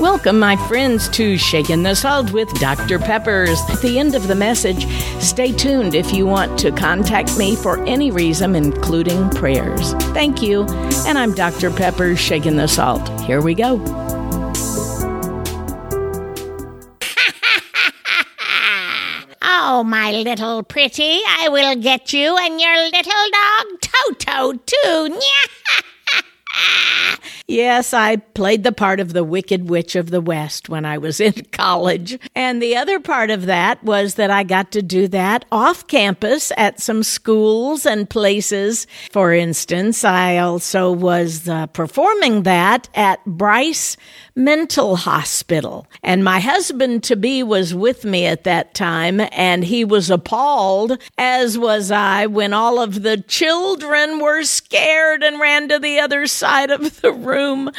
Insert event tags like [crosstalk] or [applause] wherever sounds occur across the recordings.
Welcome, my friends, to Shaking the Salt with Dr. Peppers. At the end of the message, stay tuned if you want to contact me for any reason, including prayers. Thank you. And I'm Dr. Peppers, Shaking the Salt. Here we go. [laughs] Oh, my little pretty, I will get you and your little dog Toto too. [laughs] Yes, I played the part of the Wicked Witch of the West when I was in [laughs] college. And the other part of that was that I got to do that off campus at some schools and places. For instance, I also was uh, performing that at Bryce Mental Hospital. And my husband to be was with me at that time, and he was appalled, as was I, when all of the children were scared and ran to the other side of the room.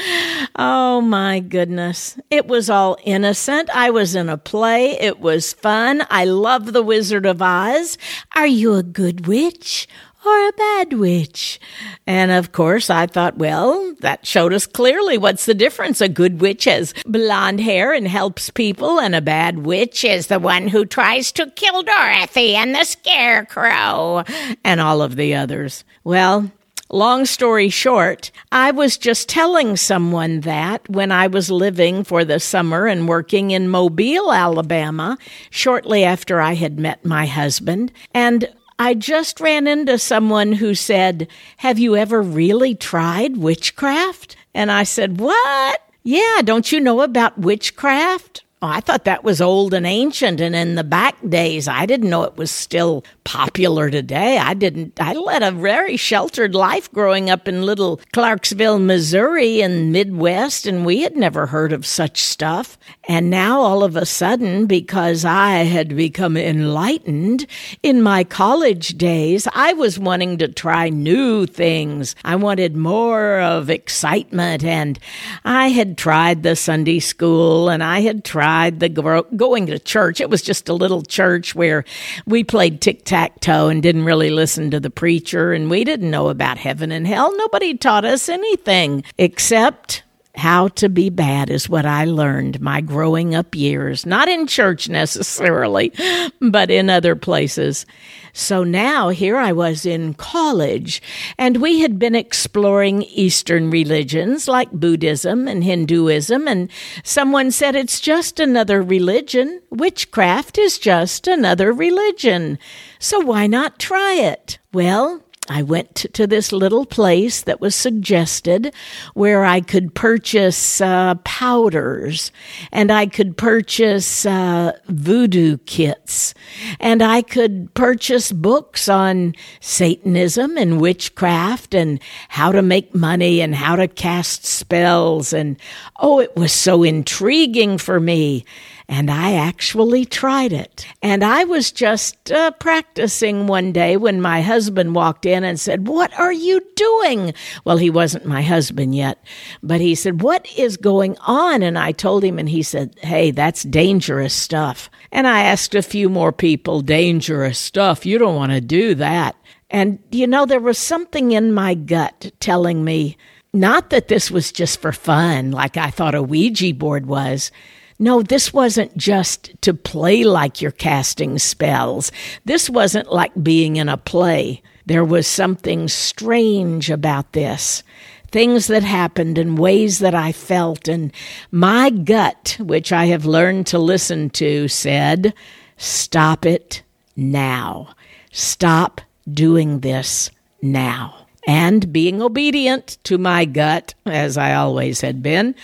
Oh my goodness. It was all innocent. I was in a play. It was fun. I love The Wizard of Oz. Are you a good witch? or a bad witch? And of course, I thought, well, that showed us clearly what's the difference. A good witch has blonde hair and helps people, and a bad witch is the one who tries to kill Dorothy and the Scarecrow and all of the others. Well, Long story short, I was just telling someone that when I was living for the summer and working in Mobile, Alabama, shortly after I had met my husband. And I just ran into someone who said, Have you ever really tried witchcraft? And I said, What? Yeah, don't you know about witchcraft? Oh, I thought that was old and ancient and in the back days. I didn't know it was still popular today. I didn't, I led a very sheltered life growing up in little Clarksville, Missouri in Midwest, and we had never heard of such stuff. And now all of a sudden, because I had become enlightened in my college days, I was wanting to try new things. I wanted more of excitement and I had tried the Sunday school and I had tried the going to church. It was just a little church where we played tic tac toe and didn't really listen to the preacher, and we didn't know about heaven and hell. Nobody taught us anything except how to be bad is what I learned my growing up years, not in church necessarily, but in other places. So now here I was in college, and we had been exploring Eastern religions like Buddhism and Hinduism, and someone said it's just another religion. Witchcraft is just another religion. So why not try it? Well, I went to this little place that was suggested where I could purchase uh, powders and I could purchase uh, voodoo kits and I could purchase books on Satanism and witchcraft and how to make money and how to cast spells. And oh, it was so intriguing for me. And I actually tried it. And I was just uh, practicing one day when my husband walked in and said, What are you doing? Well, he wasn't my husband yet, but he said, What is going on? And I told him, and he said, Hey, that's dangerous stuff. And I asked a few more people, Dangerous stuff. You don't want to do that. And, you know, there was something in my gut telling me, not that this was just for fun, like I thought a Ouija board was no, this wasn't just to play like you're casting spells. This wasn't like being in a play. There was something strange about this. Things that happened in ways that I felt, and my gut, which I have learned to listen to, said, Stop it now. Stop doing this now. And being obedient to my gut, as I always had been,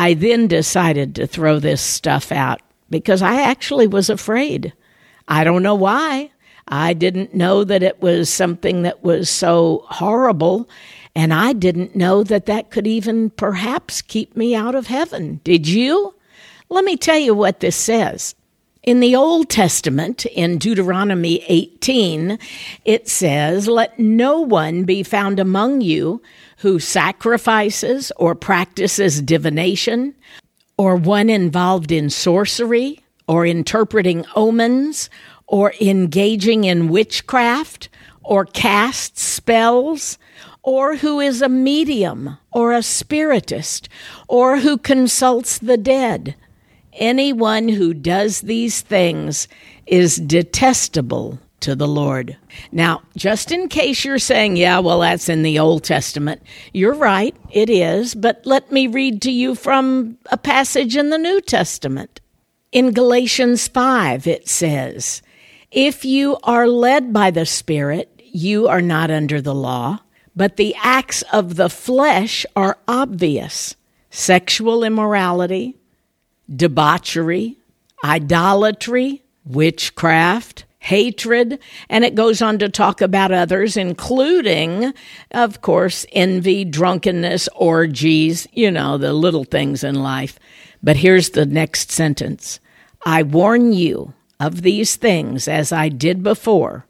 I then decided to throw this stuff out because I actually was afraid. I don't know why. I didn't know that it was something that was so horrible, and I didn't know that that could even perhaps keep me out of heaven. Did you? Let me tell you what this says. In the Old Testament, in Deuteronomy 18, it says, Let no one be found among you who sacrifices or practices divination, or one involved in sorcery, or interpreting omens, or engaging in witchcraft, or casts spells, or who is a medium or a spiritist or who consults the dead. Anyone who does these things is detestable to the Lord. Now, just in case you're saying, yeah, well, that's in the Old Testament, you're right, it is, but let me read to you from a passage in the New Testament. In Galatians 5, it says, If you are led by the Spirit, you are not under the law, but the acts of the flesh are obvious sexual immorality, debauchery, idolatry, witchcraft hatred, and it goes on to talk about others, including, of course, envy, drunkenness, orgies, you know, the little things in life. But here's the next sentence I warn you of these things, as I did before,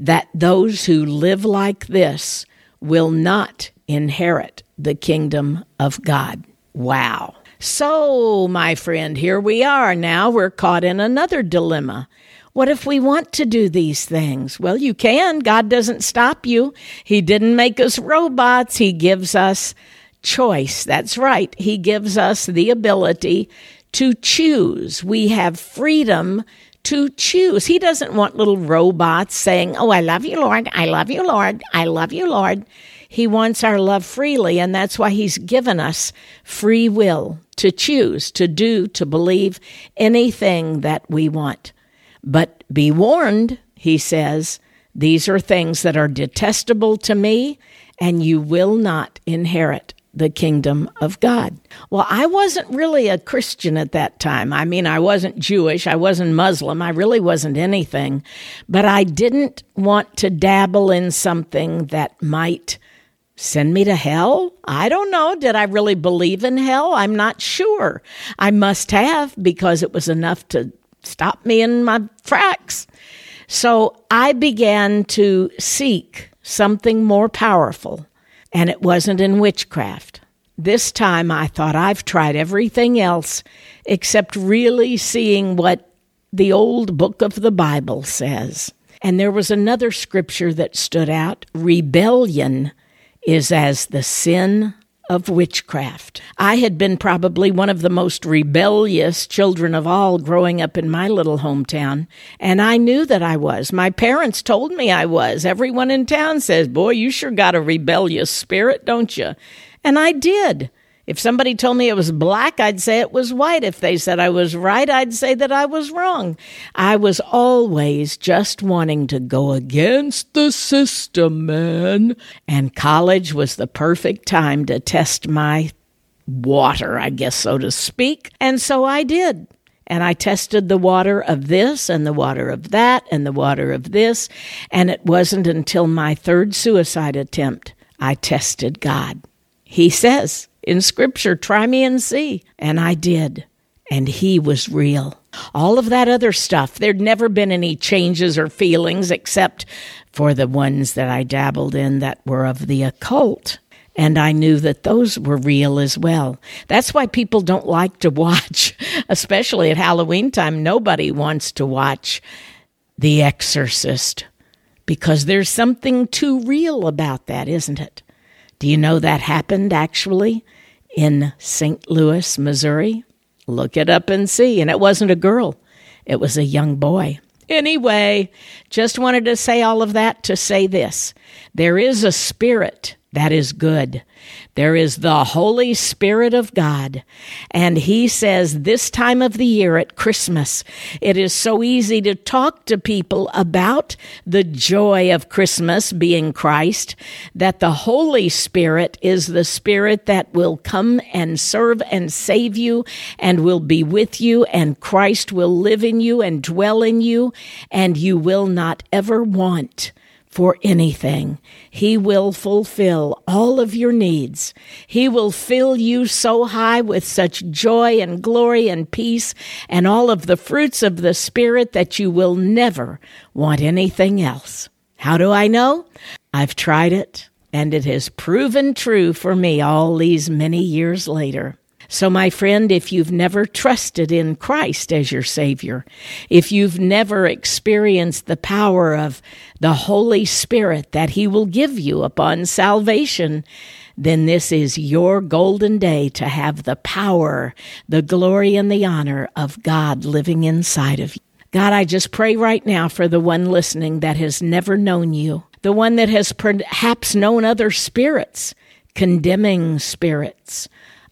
that those who live like this will not inherit the kingdom of God. Wow. So, my friend, here we are. Now we're caught in another dilemma. What if we want to do these things? Well, you can. God doesn't stop you. He didn't make us robots. He gives us choice. That's right. He gives us the ability to choose. We have freedom to choose. He doesn't want little robots saying, Oh, I love you, Lord. I love you, Lord. I love you, Lord. He wants our love freely, and that's why He's given us free will to choose, to do, to believe anything that we want. But be warned, he says, these are things that are detestable to me, and you will not inherit the kingdom of God. Well, I wasn't really a Christian at that time. I mean, I wasn't Jewish, I wasn't Muslim, I really wasn't anything, but I didn't want to dabble in something that might send me to hell? I don't know. Did I really believe in hell? I'm not sure. I must have because it was enough to stop me in my tracks. So I began to seek something more powerful, and it wasn't in witchcraft. This time I thought I've tried everything else except really seeing what the old book of the Bible says. And there was another scripture that stood out rebellion is as the sin of witchcraft. I had been probably one of the most rebellious children of all growing up in my little hometown, and I knew that I was. My parents told me I was. Everyone in town says, Boy, you sure got a rebellious spirit, don't you? And I did. If somebody told me it was black, I'd say it was white. If they said I was right, I'd say that I was wrong. I was always just wanting to go against the system, man. And college was the perfect time to test my water, I guess, so to speak. And so I did. And I tested the water of this and the water of that and the water of this. And it wasn't until my third suicide attempt I tested God. He says, in scripture, try me and see. And I did. And he was real. All of that other stuff, there'd never been any changes or feelings except for the ones that I dabbled in that were of the occult. And I knew that those were real as well. That's why people don't like to watch, [laughs] especially at Halloween time. Nobody wants to watch The Exorcist because there's something too real about that, isn't it? Do you know that happened actually? In St. Louis, Missouri. Look it up and see. And it wasn't a girl, it was a young boy. Anyway, just wanted to say all of that to say this there is a spirit that is good. There is the Holy Spirit of God. And He says this time of the year at Christmas, it is so easy to talk to people about the joy of Christmas being Christ, that the Holy Spirit is the Spirit that will come and serve and save you and will be with you, and Christ will live in you and dwell in you, and you will not ever want for anything. He will fulfill all of your needs. He will fill you so high with such joy and glory and peace and all of the fruits of the Spirit that you will never want anything else. How do I know? I've tried it and it has proven true for me all these many years later. So, my friend, if you've never trusted in Christ as your Savior, if you've never experienced the power of the Holy Spirit that He will give you upon salvation, then this is your golden day to have the power, the glory, and the honor of God living inside of you. God, I just pray right now for the one listening that has never known you, the one that has perhaps known other spirits, condemning spirits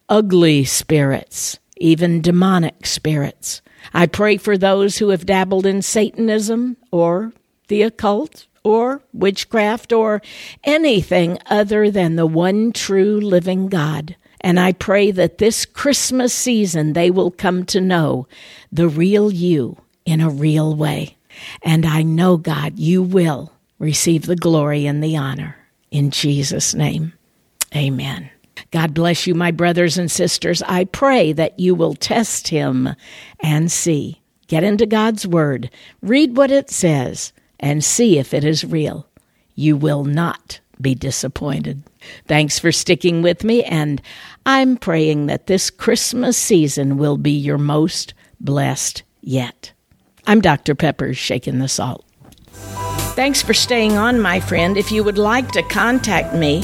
ugly spirits, even demonic spirits. I pray for those who have dabbled in Satanism or the occult or witchcraft or anything other than the one true living God. And I pray that this Christmas season they will come to know the real you in a real way. And I know, God, you will receive the glory and the honor. In Jesus' name, amen. God bless you, my brothers and sisters. I pray that you will test him and see. Get into God's Word, read what it says, and see if it is real. You will not be disappointed. Thanks for sticking with me, and I'm praying that this Christmas season will be your most blessed yet. I'm Dr. Peppers, shaking the salt. Thanks for staying on, my friend. If you would like to contact me,